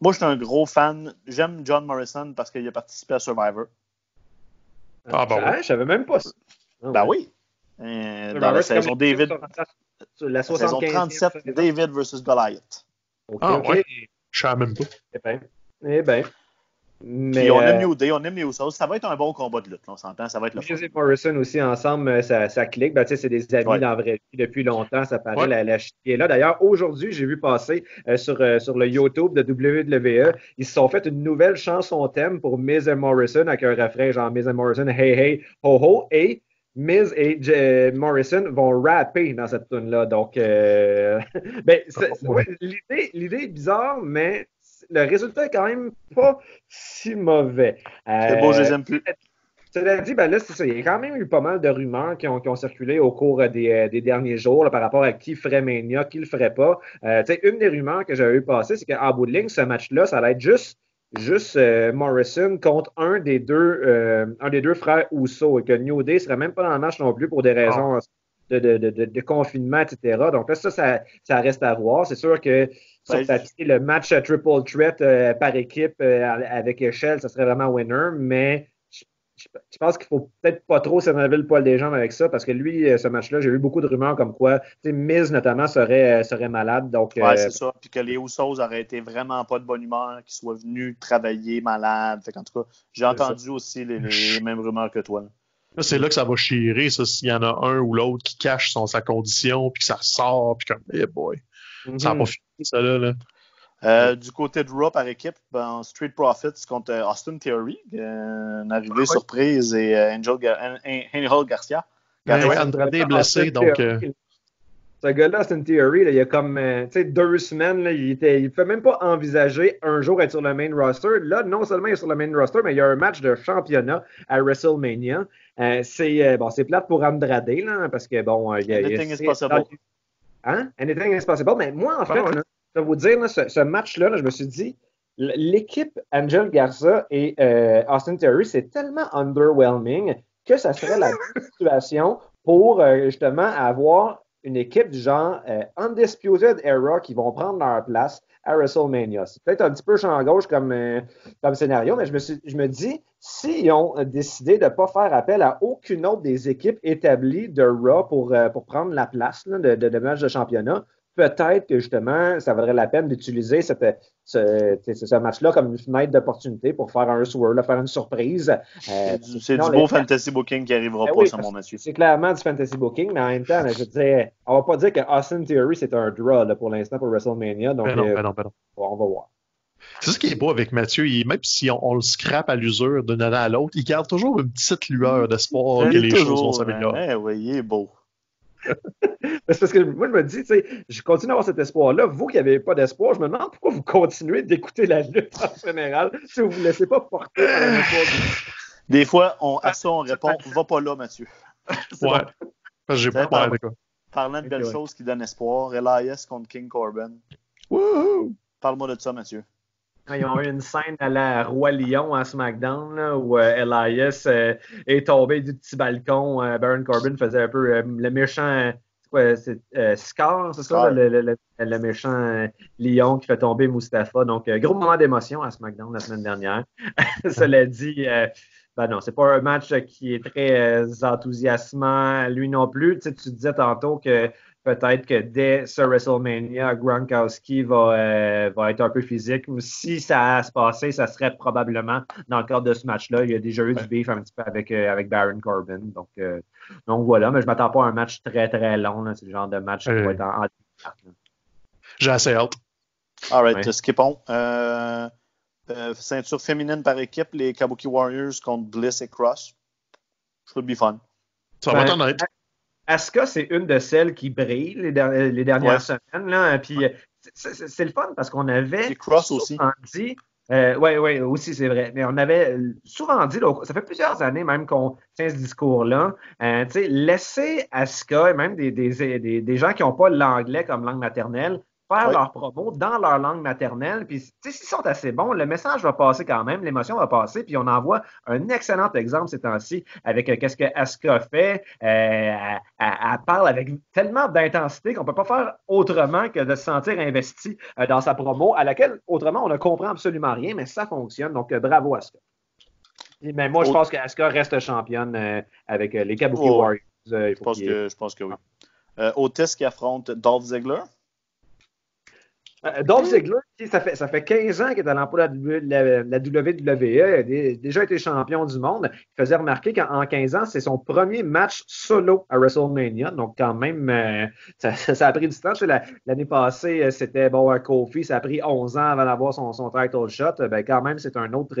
Speaker 2: Moi, je suis un gros fan. J'aime John Morrison parce qu'il a participé à Survivor.
Speaker 3: Ah, bah oui. Je savais même pas ça.
Speaker 2: Ah, ben oui. dans la saison David. La, saison 37, David versus Goliath.
Speaker 4: ah, ouais. Je savais même pas.
Speaker 3: Eh bien. Eh bien.
Speaker 2: Mais, Puis on aime New Day, on aime Usos. Ça va être un bon combat de lutte, on s'entend. Ça va être le fun.
Speaker 3: et Morrison aussi ensemble, euh, ça, ça clique. Ben, c'est des amis dans la vraie vie depuis longtemps. Ça paraît la, la là. D'ailleurs, aujourd'hui, j'ai vu passer euh, sur, euh, sur le YouTube de WWE, ils se sont fait une nouvelle chanson thème pour Miz et Morrison avec un refrain genre Miz et Morrison, hey hey, ho ho. Et Miz et Morrison vont rapper dans cette tune-là. Donc, ben, l'idée est bizarre, mais le résultat est quand même pas si mauvais.
Speaker 2: C'est beau, je les aime plus. Euh,
Speaker 3: cela dit, ben là, c'est ça. Il y a quand même eu pas mal de rumeurs qui ont, circulé au cours des, euh, derniers jours par rapport à qui ferait Mania, qui le ferait pas. Euh, une des rumeurs que j'avais eu passer, c'est qu'en bout de ligne, ce match-là, ça allait être juste juste Morrison contre un des deux un des deux frères Ousso et que New Day serait même pas dans le match non plus pour des raisons ah. de, de, de, de, confinement, etc. Donc là, ça, ça, ça reste à voir. C'est sûr que le match triple threat euh, par équipe euh, avec échelle, ça serait vraiment winner, mais je, pense qu'il faut peut-être pas trop s'énerver le poil des jambes avec ça, parce que lui, euh, ce match-là, j'ai vu beaucoup de rumeurs comme quoi, Miz notamment serait, serait malade. Donc,
Speaker 2: ouais, c'est ça. Puis que les Usos auraient été vraiment pas de bonne humeur, qu'ils soient venus travailler malade. en tout cas, j'ai entendu aussi les, mêmes rumeurs que toi.
Speaker 4: c'est là que ça va chirer, ça, s'il y en a un ou l'autre qui cache son, sa condition, puis que ça sort, puis comme, hey boy. Ça n'a pas mhm. fini, ça, là.
Speaker 2: Euh, du côté de Raw par équipe, ben, Street Profits contre euh, Austin Theory, euh, une arrivée ah surprise, et Angel, Angel Garcia.
Speaker 4: Ben Andrade est blessé, donc.
Speaker 3: Ce gars-là, Austin Theory, il y a comme deux semaines, il ne il pouvait même pas envisager un jour être sur le main roster. Là, non seulement il est sur le main roster, mais il y a un match de championnat à WrestleMania. c'est bon, plate pour Andrade, là, parce que bon, il y a. Hein? Anything is possible. Mais moi, en fait, je vais vous dire, ce, match-là, je me suis dit, l'équipe Angel Garza et euh, Austin Terry, c'est tellement underwhelming que ça serait la situation pour euh, justement avoir une équipe du genre euh, Undisputed Era qui vont prendre leur place à WrestleMania. C'est peut-être un petit peu champ gauche comme, comme scénario, mais je me, je me dis, s'ils ont décidé de ne pas faire appel à aucune autre des équipes établies de Raw pour, pour prendre la place de, de, de match de championnat, peut-être que justement, ça vaudrait la peine d'utiliser ce, ce match-là comme une fenêtre d'opportunité pour faire un swirl, faire une surprise.
Speaker 2: Euh, c'est du beau fantasy booking qui n'arrivera ben pas, ça, mon monsieur.
Speaker 3: C'est clairement du fantasy booking, mais en même temps, je disais, on va pas dire que Austin Theory, c'est un draw pour l'instant pour WrestleMania. Donc,
Speaker 4: ben euh, ben
Speaker 3: on va voir.
Speaker 4: C'est ce qui est beau avec Mathieu. même si on, le scrape à l'usure d'une année à l'autre, il garde toujours une petite lueur d'espoir que les choses vont s'améliorer.
Speaker 2: Hein, oui, il est beau.
Speaker 3: c'est parce que moi, je me dis, tu sais, je continue à avoir cet espoir-là. Vous qui n'avez pas d'espoir, je me demande pourquoi vous continuez d'écouter la lutte en général si vous ne vous laissez pas porter par.
Speaker 2: Des fois, on, à ça, on répond Va pas là, Mathieu.
Speaker 4: ouais. J'ai pas
Speaker 2: parlé, Parlant de belles choses qui donnent espoir, Elias contre King Corbin. Parle-moi de ça, Mathieu.
Speaker 3: Ils ont eu une scène à la Roi Lion à SmackDown où euh, Elias euh, est tombé du petit balcon. Euh, Baron Corbin faisait un peu le méchant. C'est Scar, c'est ça, le, méchant lion qui fait tomber Mustafa. Donc, gros moment d'émotion à SmackDown la semaine dernière. Cela dit, ben non, c'est pas un match qui est très enthousiasmant, lui non plus. Tu, sais, tu disais tantôt que peut-être que dès ce WrestleMania, Gronkowski va, euh, va être un peu physique. Si ça a se passer, ça serait probablement dans le cadre de ce match-là. Il y a déjà eu du beef un petit peu avec, euh, avec Baron Corbin. Donc, euh, donc voilà, mais je m'attends pas à un match très très long. C'est le genre de match qui va être en,
Speaker 4: J'ai assez hâte.
Speaker 2: All right, skippons. ceinture féminine par équipe, les Kabuki Warriors contre Bliss et Cross. Should be fun.
Speaker 4: Ça va être honnête.
Speaker 3: Asuka, c'est une de celles qui brille les, dernières semaines. Là. Puis euh, c'est le fun parce qu'on avait
Speaker 2: cross aussi.
Speaker 3: dit. Euh, oui, oui, aussi, c'est vrai. Mais on avait souvent dit, ça fait plusieurs années même qu'on tient ce discours-là. Euh, laisser Asuka, et même des, des, des, gens qui n'ont pas l'anglais comme langue maternelle, faire leur promo dans leur langue maternelle. Puis, s'ils sont assez bons, le message va passer quand même, l'émotion va passer. Puis, on en voit un excellent exemple ces temps-ci avec euh, qu'est-ce que Asuka fait. Euh, elle, parle avec tellement d'intensité qu'on ne peut pas faire autrement que de se sentir investi euh, dans sa promo, à laquelle, autrement, on ne comprend absolument rien, mais ça fonctionne. Donc, bravo Asuka. Mais moi, je pense qu'Asuka reste championne avec les Kabuki oh. Warriors.
Speaker 2: je, pense que, je pense que oui. Otis qui affronte Dolph Ziggler.
Speaker 3: Euh, Dolph Ziggler, ça fait, ça fait 15 ans qu'il est à l'emploi de la, WWE. A déjà été champion du monde. Il faisait remarquer qu'en 15 ans, c'est son premier match solo à WrestleMania. Donc, quand même, euh, ça, a pris du temps. L'année passée, euh, c'était bon Kofi. Ça a pris 11 ans avant d'avoir son, son title shot. Ben, quand même, c'est un autre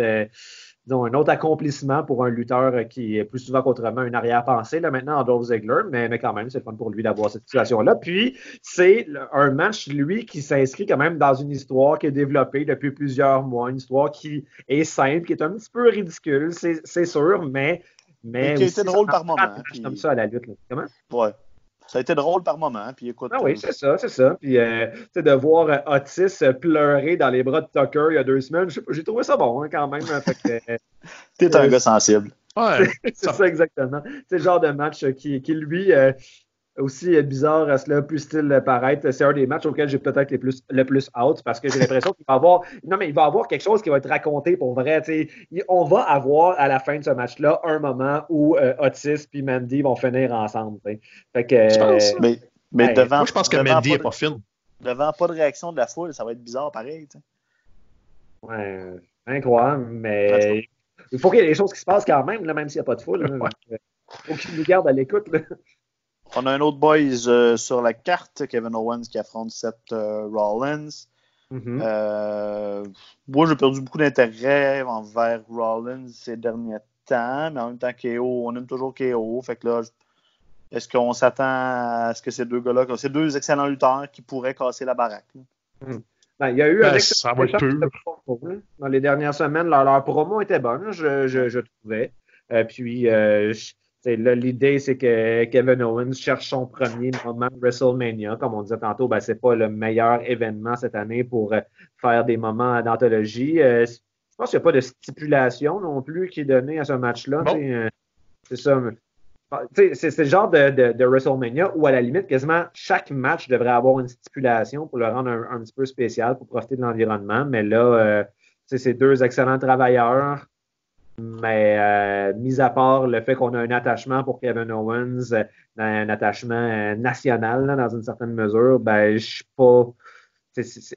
Speaker 3: un autre accomplissement pour un lutteur qui est plus souvent qu'autrement une arrière-pensée, là, maintenant, en Dolph Ziggler, mais, mais quand même, c'est fun pour lui d'avoir cette situation-là. Puis, c'est un match, lui, qui s'inscrit quand même dans une histoire qui est développée depuis plusieurs mois, une histoire qui est simple, qui est un petit peu ridicule, c'est sûr, mais. mais
Speaker 2: qui a été drôle par moment.
Speaker 3: comme ça à la lutte. Comment?
Speaker 2: Ouais. Ça a été drôle par moment. Puis écoute,
Speaker 3: ah oui, c'est ça, c'est ça. Puis euh, de voir euh, Otis euh, pleurer dans les bras de Tucker il y a deux semaines, j'ai trouvé ça bon hein, quand même. Hein,
Speaker 2: T'es un gars sensible.
Speaker 3: Ouais, c'est ça. exactement. C'est le genre de match qui, qui lui, aussi bizarre à cela, plus style paraître. C'est un des matchs auxquels j'ai peut-être le plus, le plus out parce que j'ai l'impression qu'il va avoir. Non, mais il va avoir quelque chose qui va être raconté pour vrai. On va avoir à la fin de ce match-là un moment où euh, Otis et Mandy vont finir ensemble. Fait que,
Speaker 2: je Mais, mais devant.
Speaker 4: Moi, je pense que Mandy n'est pas fine.
Speaker 2: Devant pas de réaction de la foule, ça va être bizarre pareil. T'sais.
Speaker 3: Ouais, incroyable, mais il faut qu'il y ait des choses qui se passent quand même, là, même s'il n'y a pas de foule. Il faut qu'il nous garde à l'écoute.
Speaker 2: On a un autre boys euh, sur la carte, Kevin Owens qui affronte Seth euh, Rollins. Mm-hmm. Euh, moi, j'ai perdu beaucoup d'intérêt envers Rollins ces derniers temps, mais en même temps, KO, on aime toujours KO. Fait que là, est-ce qu'on s'attend à ce que ces deux gars-là, ces deux excellents lutteurs qui pourraient casser la baraque?
Speaker 3: Mm. Ben, il y a eu
Speaker 4: ben, ça va être peu.
Speaker 3: Dans les dernières semaines, leur, promo était bonne, je, je, trouvais. puis, L'idée, c'est que Kevin Owens cherche son premier moment WrestleMania. Comme on disait tantôt, ben, ce n'est pas le meilleur événement cette année pour euh, faire des moments d'anthologie. Euh, je pense qu'il n'y a pas de stipulation non plus qui est donnée à ce match-là. Euh, c'est ça. C'est le genre de, WrestleMania où, à la limite, quasiment chaque match devrait avoir une stipulation pour le rendre un, petit peu spécial, pour profiter de l'environnement. Mais là, c'est deux excellents travailleurs mais euh, mis à part le fait qu'on a un attachement pour Kevin Owens, euh, un attachement euh, national dans une certaine mesure, ben je suis pas.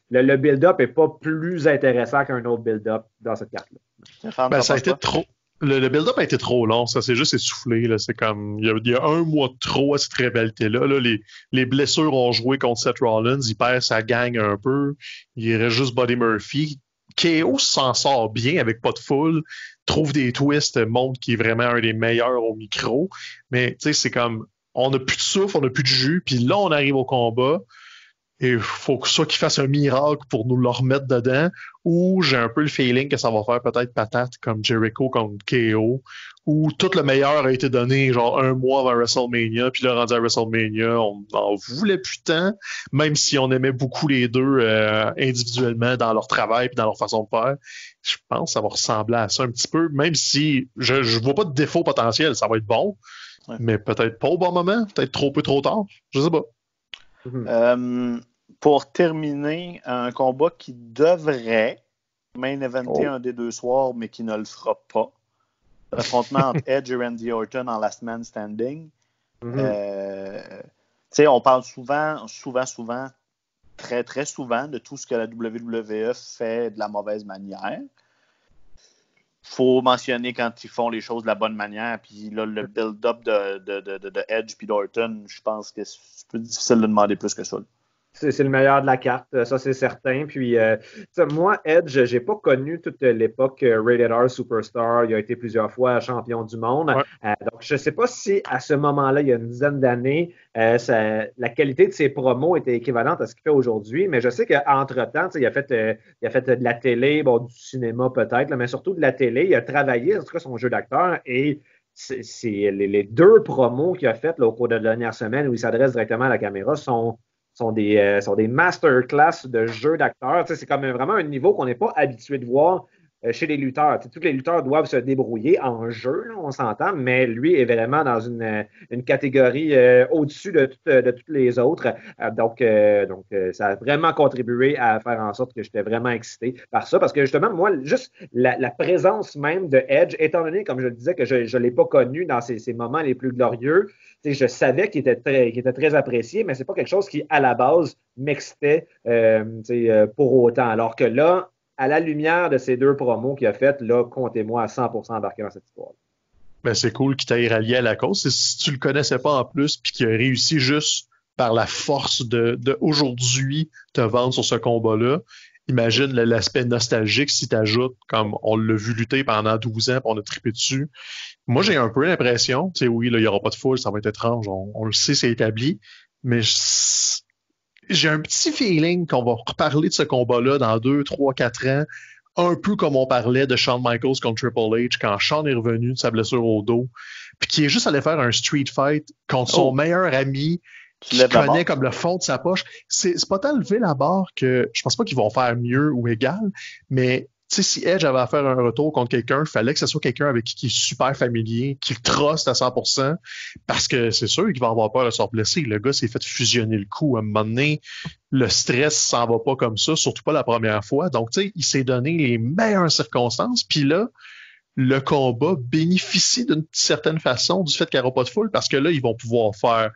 Speaker 3: le, build-up n'est pas plus intéressant qu'un autre build-up dans cette carte-là.
Speaker 4: Ben, ça a été trop. Le, build-up a été trop long, ça s'est juste essoufflé. C'est comme il y, a, un mois de trop à cette rivalité-là. Les, les, blessures ont joué contre Seth Rollins, il perd sa gang un peu. Il reste juste Buddy Murphy. KO s'en sort bien avec pas de foule trouve des twists, montre qu'il est vraiment un des meilleurs au micro. Mais tu sais, c'est comme on n'a plus de souffle, on n'a plus de jus, puis là, on arrive au combat. Et faut que soit qu'il fasse un miracle pour nous le remettre dedans, ou j'ai un peu le feeling que ça va faire peut-être patate comme Jericho contre KO, où tout le meilleur a été donné genre un mois avant WrestleMania, puis là rendu à WrestleMania, on en voulait plus tant, même si on aimait beaucoup les deux euh, individuellement dans leur travail et dans leur façon de faire. Je pense que ça va ressembler à ça un petit peu, même si je, je vois pas de défaut potentiel, ça va être bon, mais peut-être pas au bon moment, peut-être trop peu trop tard, je sais pas.
Speaker 2: Euh, pour terminer, un combat qui devrait main eventer oh. un des deux soirs, mais qui ne le fera pas. L'affrontement entre Edge et Randy Orton en Last Man Standing. Mm-hmm. Euh, on parle souvent, souvent, souvent, très, très souvent de tout ce que la WWE fait de la mauvaise manière. faut mentionner quand ils font les choses de la bonne manière. Puis là, le build-up de, de, de, Edge et d'Orton, je pense que c'est plus difficile de demander plus que ça
Speaker 3: c'est le meilleur de la carte, ça c'est certain. Puis euh, moi, Edge, j'ai pas connu toute l'époque euh, Rated R Superstar. Il a été plusieurs fois champion du monde. Euh, donc je sais pas si à ce moment-là, il y a une dizaine d'années, la qualité de ses promos était équivalente à ce qu'il fait aujourd'hui. Mais je sais qu'entre-temps, il a fait il a fait de la télé, bon, du cinéma peut-être, mais surtout de la télé. Il a travaillé, en tout cas, son jeu d'acteur et c'est les, deux promos qu'il a faites au cours de la dernière semaine où il s'adresse directement à la caméra sont sont des, euh, sont des masterclass de jeux d'acteurs. C'est vraiment un niveau qu'on n'est pas habitué de voir chez les lutteurs. tous les lutteurs doivent se débrouiller en jeu, on s'entend, mais lui est vraiment dans une, euh, catégorie euh, au-dessus de, toutes les autres. donc, ça a vraiment contribué à faire en sorte que j'étais vraiment excité par ça, parce que justement, moi, juste la, présence même de Edge, étant donné, comme je le disais, que je ne l'ai pas connu dans ces, moments les plus glorieux, je savais qu'il était très, était très apprécié, mais c'est pas quelque chose qui, à la base, m'excitait pour autant. Alors que là, à la lumière de ces deux promos qu'il a faites, là, comptez-moi à 100% embarqué dans cette histoire.
Speaker 4: Ben, c'est cool qu'il t'ait rallié à la cause. si tu le connaissais pas en plus, puis qu'il a réussi juste par la force de, te vendre sur ce combat-là, imagine l'aspect nostalgique si tu ajoutes, comme on l'a vu lutter pendant 12 ans, on a trippé dessus. Moi, j'ai un peu l'impression, tu sais, oui, il n'y aura pas de foule, ça va être étrange, on, on le sait, c'est établi, mais j'ai un petit feeling qu'on va reparler de ce combat-là dans deux, trois, quatre ans, un peu comme on parlait de Shawn Michaels contre Triple H quand Shawn est revenu de sa blessure au dos, puis qui est juste allé faire un street fight contre son oh. meilleur ami qui connaît comme le fond de sa poche. C'est pas tant lever la barre que je pense pas qu'ils vont faire mieux ou égal, mais sais, si Edge avait à faire un retour contre quelqu'un, il fallait que ce soit quelqu'un avec qui il est super familier, qui le truste à 100%, parce que c'est sûr qu'il va avoir peur de se blesser. Le gars s'est fait fusionner le coup. À un moment donné, le stress s'en va pas comme ça, surtout pas la première fois. Donc, tu sais, il s'est donné les meilleures circonstances. Puis là, le combat bénéficie d'une certaine façon du fait qu'il n'y aura pas de foule, parce que là, ils vont pouvoir faire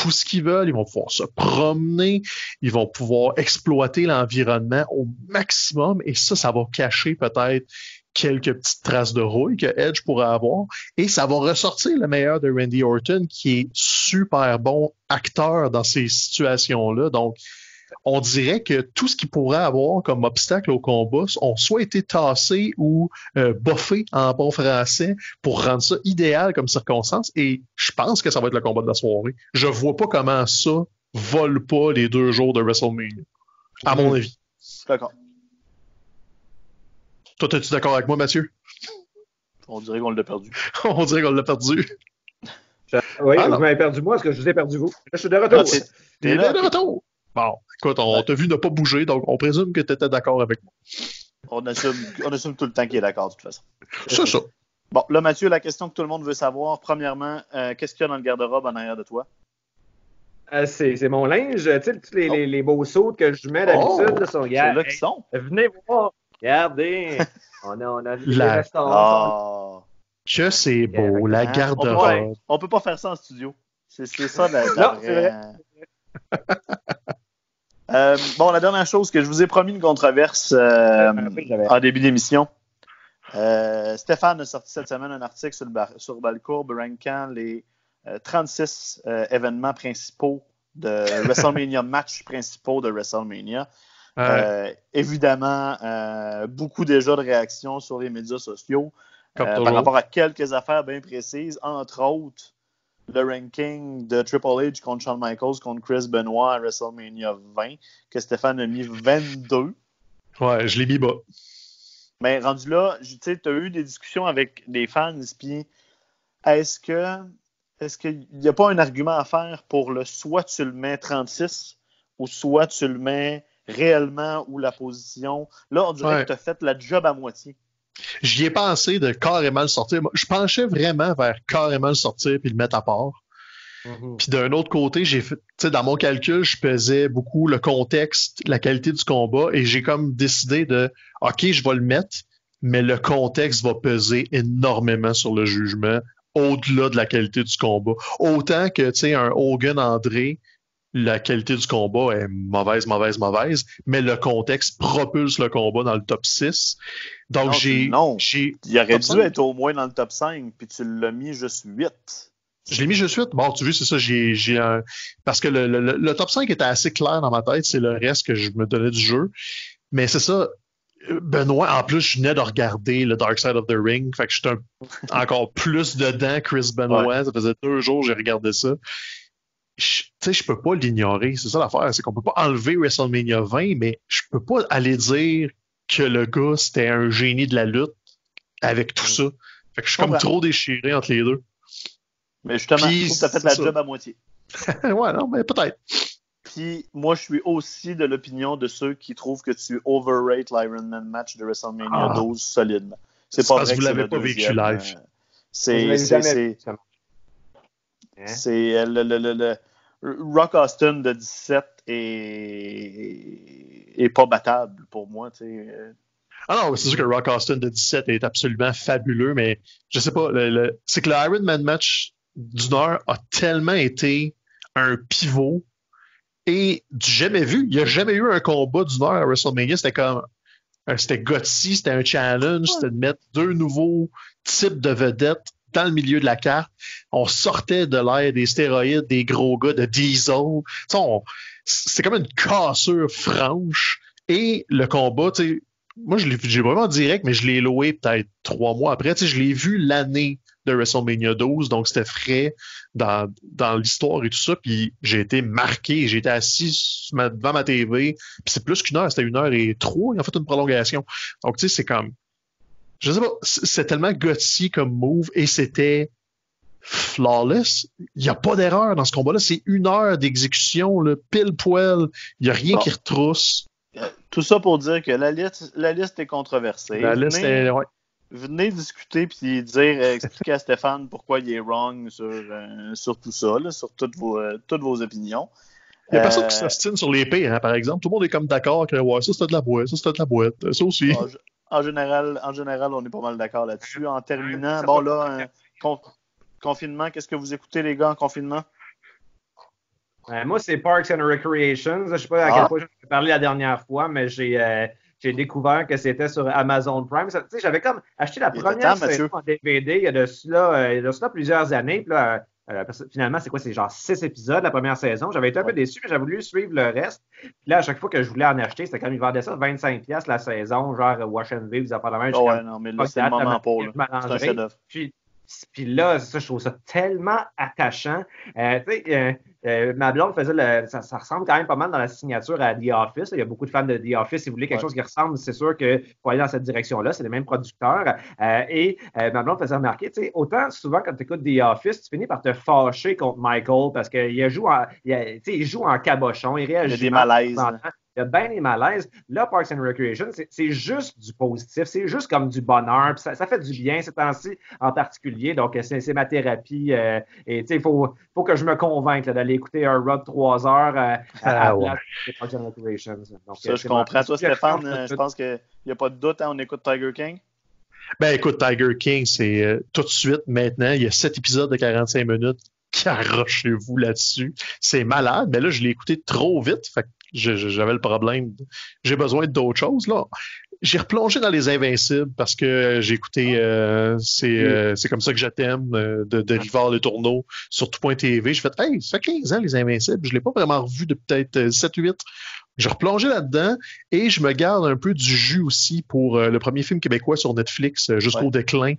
Speaker 4: tout ce qu'ils veulent, ils vont pouvoir se promener, ils vont pouvoir exploiter l'environnement au maximum. Et ça, ça va cacher peut-être quelques petites traces de rouille que Edge pourrait avoir. Et ça va ressortir le meilleur de Randy Orton qui est super bon acteur dans ces situations-là. Donc, on dirait que tout ce qui pourrait avoir comme obstacle au combat ont soit été tassés ou euh, boffés en bon français pour rendre ça idéal comme circonstance. Et je pense que ça va être le combat de la soirée. Je vois pas comment ça vole pas les deux jours de WrestleMania, à mon avis.
Speaker 2: D'accord.
Speaker 4: Toi, es-tu d'accord avec moi, Mathieu?
Speaker 2: On dirait qu'on l'a perdu.
Speaker 4: On dirait qu'on l'a perdu.
Speaker 3: Oui, ah, vous m'avez perdu moi, est-ce que je vous ai perdu vous? je suis de retour. Ah,
Speaker 4: t'es de retour. Bon, écoute, on t'a vu ne pas bouger, donc on présume que tu étais d'accord avec moi.
Speaker 2: On assume, on assume tout le temps qu'il est d'accord, de toute façon.
Speaker 4: C'est ça.
Speaker 2: Bon, là, Mathieu, la question que tout le monde veut savoir, premièrement, euh, qu'est-ce qu'il y a dans le garde-robe en arrière de toi?
Speaker 3: Euh, c'est mon linge, tu sais, les, les, les, beaux sauts que je mets d'habitude oh,
Speaker 2: sur C'est là qu'ils sont.
Speaker 3: Venez voir, regardez, on a, on a vu
Speaker 4: la...
Speaker 3: les restaurants.
Speaker 4: Oh. Que c'est beau, la garde-robe.
Speaker 2: On, on, peut pas faire ça en studio. C'est ça la, la non, vraie... Euh, bon, la dernière chose que je vous ai promis une controverse euh, en début d'émission. Euh, Stéphane a sorti cette semaine un article sur, le sur Balcourbe rankant les 36 événements principaux de WrestleMania, matchs principaux de WrestleMania. évidemment, beaucoup déjà de réactions sur les médias sociaux par rapport à quelques affaires bien précises, entre autres le ranking de Triple H contre Shawn Michaels contre Chris Benoit à WrestleMania 20, que Stéphane a mis 22.
Speaker 4: Ouais, je l'ai mis bas.
Speaker 2: Mais rendu là, tu sais, tu as eu des discussions avec des fans, puis est-ce que est-ce qu'il n'y a pas un argument à faire pour le soit tu le mets 36 ou soit tu le mets réellement ou la position? Là, on dirait que tu as fait la job à moitié.
Speaker 4: J'y ai pensé de carrément le sortir. Je penchais vraiment vers carrément le sortir puis le mettre à part. Mm-hmm. Puis d'un autre côté, j'ai fait, dans mon calcul, je pesais beaucoup le contexte, la qualité du combat, et j'ai comme décidé de, ok, je vais le mettre, mais le contexte va peser énormément sur le jugement, au-delà de la qualité du combat. Autant que, tu sais, un Hogan André, la qualité du combat est mauvaise, mauvaise, mauvaise, mais le contexte propulse le combat dans le top 6. Donc, j'ai.
Speaker 2: Non, il aurait dû être au moins dans le top 5, puis tu l'as mis juste 8.
Speaker 4: Je l'ai mis juste 8. Bon, tu vois, c'est ça, j'ai, un. Parce que le, le, le, top 5 était assez clair dans ma tête, c'est le reste que je me donnais du jeu. Mais c'est ça. Benoît, en plus, je venais de regarder le Dark Side of the Ring. Fait que j'étais encore plus dedans, Chris Benoit. Ça faisait deux jours que j'ai regardé ça tu sais, je peux pas l'ignorer. C'est ça l'affaire, c'est qu'on peut pas enlever WrestleMania 20, mais je peux pas aller dire que le gars, c'était un génie de la lutte avec tout ça. Fait que je suis comme trop déchiré entre les deux.
Speaker 2: Mais justement, tu as fait la job à moitié.
Speaker 4: ouais, non, mais peut-être.
Speaker 2: Puis moi, je suis aussi de l'opinion de ceux qui trouvent que tu overrate l'Ironman match de WrestleMania
Speaker 4: Ah.
Speaker 2: 12 solidement. C'est pas
Speaker 4: parce
Speaker 2: vrai
Speaker 4: que
Speaker 2: que
Speaker 4: vous l'avez pas vécu live.
Speaker 2: euh,
Speaker 3: Je
Speaker 2: C'est c'est- euh, Rock Austin de 17 est, est pas battable pour moi. Euh,
Speaker 4: Ah non, c'est sûr que Rock Austin de 17 est absolument fabuleux, mais je sais pas, le- le- c'est que le Iron Man match d'une heure a tellement été un pivot et du jamais vu. Il n'y a jamais eu un combat d'une heure à WrestleMania. C'était comme euh, c'était gutsy, c'était un challenge, c'était de mettre deux nouveaux types de vedettes dans le milieu de la carte. On sortait de l'air des stéroïdes, des gros gars de Diesel. C'est comme une cassure franche. Et le combat, moi, je l'ai vraiment direct, mais je l'ai loué peut-être trois mois après. Je l'ai vu l'année de WrestleMania 12, donc c'était frais dans, l'histoire et tout ça. Puis j'ai été marqué, j'ai été assis devant ma TV. Puis c'est plus qu'une heure, c'était une heure et trois. Ils ont fait une prolongation. Donc tu sais, c'est comme, je sais pas, c'est tellement gutsy comme move et c'était flawless. Il n'y a pas d'erreur dans ce combat-là. C'est une heure d'exécution, le pile poil. Il n'y a rien
Speaker 2: Bon.
Speaker 4: qui retrousse.
Speaker 2: Tout ça pour dire que la liste, la liste est controversée.
Speaker 4: La liste
Speaker 2: venez,
Speaker 4: est- ouais.
Speaker 2: venez discuter puis dire, euh, expliquer à Stéphane pourquoi il est wrong sur, euh, sur tout ça, là, sur toutes vos, euh, toutes vos opinions.
Speaker 4: Il n'y a personne
Speaker 2: Euh,
Speaker 4: qui s'ostine sur l'épée, hein, par exemple. Tout le monde est comme d'accord que ouais, ça c'était de la boîte, ça c'était de la boîte, ça aussi.
Speaker 2: En, en général, en général, on est pas mal d'accord là-dessus. En terminant, bon là, euh, con- confinement, qu'est-ce que vous écoutez les gars en confinement?
Speaker 3: Euh, moi, c'est Parks and Recreations. Je sais pas à
Speaker 2: Ah.
Speaker 3: quel point j'en ai parlé la dernière fois, mais j'ai euh, découvert que c'était sur Amazon Prime. Ça, tu sais, J'avais comme acheté la première
Speaker 2: temps, Mathieu.
Speaker 3: saison en DVD il y a de cela, euh, il y a de cela plusieurs années. Puis là, euh, finalement, c'est quoi? C'est genre six épisodes la première saison. J'avais été un peu déçu, mais j'avais voulu suivre le reste. Puis là, à chaque fois que je voulais en acheter, c'était comme ils vendaient ça 25$ la saison, genre euh, Wash and View, vous avez pas la même.
Speaker 2: Oh ouais, non, mais là, c'est le moment pour. là. C'est un chef-d'œuvre.
Speaker 3: Puis, puis là, ça, je trouve ça tellement attachant. Euh, tu sais, euh, ma blonde faisait le. Ça, ça ressemble quand même pas mal dans la signature à The Office. Il y a beaucoup de fans de The Office. Si vous voulez quelque
Speaker 2: Ouais.
Speaker 3: chose qui ressemble, c'est sûr qu'il faut aller dans cette direction-là. C'est les mêmes producteurs. Euh, et euh, ma blonde faisait remarquer, tu sais, autant souvent quand tu écoutes The Office, tu finis par te fâcher contre Michael parce qu'il joue en, il, a- tu sais, il joue en cabochon, il
Speaker 2: Il y
Speaker 3: réagit.
Speaker 2: a des
Speaker 3: mal
Speaker 2: malaises.
Speaker 3: Il y a bien des malaises. Là, Parks and Recreation, c'est- juste du positif, c'est juste comme du bonheur. puis Ça, ça fait du bien ces temps-ci en particulier. Donc, c'est ma thérapie. euh, et tu sais, il faut, faut que je me convainque d'aller écouter un de trois heures euh, à,
Speaker 4: Ah
Speaker 3: à
Speaker 4: ouais.
Speaker 3: la place de Parks and Recreation. Donc,
Speaker 2: Ça,
Speaker 3: euh,
Speaker 2: je comprends. Toi, Stéphane, euh, je pense qu'il n'y a pas de doute, hein, on écoute Tiger King?
Speaker 4: Ben écoute, Tiger King, c'est euh, tout de suite maintenant, il y a sept épisodes de 45 minutes. Carrochez-vous là-dessus. C'est malade. Mais là, je l'ai écouté trop vite. Fait que j'avais le problème. J'ai besoin d'autres choses. Là. J'ai replongé dans Les Invincibles parce que j'ai écouté euh, c'est euh, c'est comme ça que je t'aime euh, de, de Rivard Le Tourneau sur tout.tv. J'ai fait Hey, ça fait 15 ans Les Invincibles. Je l'ai pas vraiment revu depuis peut-être 7-8. J'ai replongé là-dedans et je me garde un peu du jus aussi pour euh, le premier film québécois sur Netflix, euh, Jusqu'au
Speaker 2: Ouais.
Speaker 4: déclin,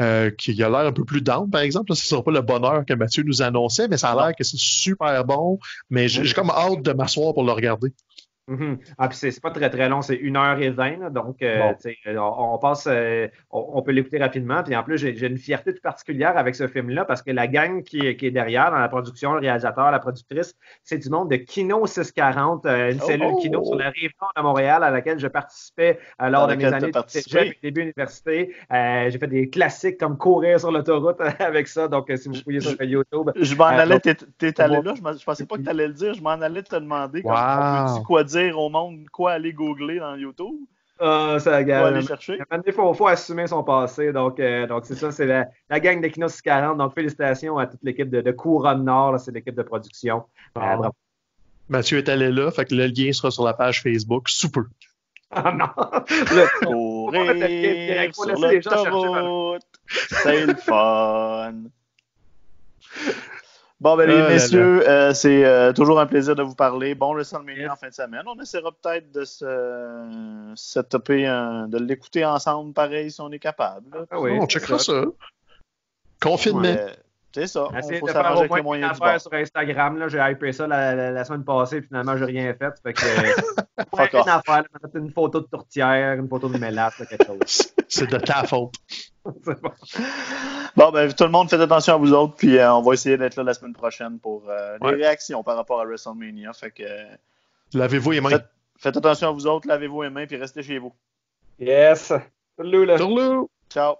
Speaker 4: euh, qui a l'air un peu plus down, par exemple. Là, ce ne sera pas le bonheur que Mathieu nous annonçait, mais ça a l'air que c'est super bon. Mais j'ai j'ai comme hâte de m'asseoir pour le regarder.
Speaker 3: Mhm. Ah, puis c'est pas très très long, c'est 1h20, là, donc euh,
Speaker 4: Bon.
Speaker 3: tu euh, on, on passe, euh, on, on peut l'écouter rapidement. Puis en plus, j'ai une fierté toute particulière avec ce film-là parce que la gang qui, est- qui est derrière, dans la production, le réalisateur, la productrice, c'est du monde de Kino 640, euh, une
Speaker 2: Oh,
Speaker 3: cellule
Speaker 2: oh,
Speaker 3: Kino
Speaker 2: oh.
Speaker 3: sur la rive nord de Montréal à laquelle je participais lors de mes années de début université. J'ai fait des classiques comme courir sur l'autoroute avec ça. Donc, si vous fouillez sur YouTube,
Speaker 2: Je m'en allais, t'es allé là, je, pensais pas que tu allais le dire, je m'en allais te demander
Speaker 4: Wow.
Speaker 2: on peut-tu quoi dire au monde, quoi aller googler dans YouTube,
Speaker 3: ah, ça
Speaker 2: aller chercher.
Speaker 3: Il faut, faut assumer son passé. Donc, euh, donc c'est ça, c'est la, la gang d'Equino 640. Donc, félicitations à toute l'équipe de, de Couronne Nord. là, C'est l'équipe de production. Euh,
Speaker 4: Ah.
Speaker 3: bravo.
Speaker 4: Mathieu est allé là, fait que le lien sera sur la page Facebook sous peu.
Speaker 3: Ah non! Le-
Speaker 2: Courir
Speaker 3: direct, faut
Speaker 2: sur
Speaker 3: laisser les gens chercher
Speaker 2: l'autoroute, c'est le fun. Bon, ben, les
Speaker 4: Ah
Speaker 2: messieurs, euh, c'est euh, toujours un plaisir de vous parler. Bon WrestleMania en fin de semaine. On essaiera peut-être de se de l'écouter ensemble, pareil, si on est capable. là.
Speaker 3: Ah oui,
Speaker 4: on checkera
Speaker 3: ça.
Speaker 4: ça. Confinement.
Speaker 2: C'est ça. On faut
Speaker 3: de faire
Speaker 2: s'arranger
Speaker 3: au
Speaker 2: avec
Speaker 3: moins
Speaker 2: les
Speaker 3: une
Speaker 2: moyens du
Speaker 3: affaire
Speaker 2: bord.
Speaker 3: sur Instagram. Là, j'ai hypé ça la, la- la semaine passée. Finalement, j'ai rien fait. Fait que, euh, une affaire. là, une photo de tourtière, une photo de mélasse, quelque chose.
Speaker 4: C'est de ta faute.
Speaker 3: Bon.
Speaker 2: Ben, tout le monde, faites attention à vous autres, puis euh, on va essayer d'être là la semaine prochaine pour euh, des
Speaker 4: Ouais.
Speaker 2: réactions par rapport à WrestleMania. Fait que euh,
Speaker 4: Lavez-vous les mains.
Speaker 2: faites, faites attention à vous autres, lavez-vous les mains, puis restez chez vous.
Speaker 3: Yes. Salut, là.
Speaker 2: Ciao!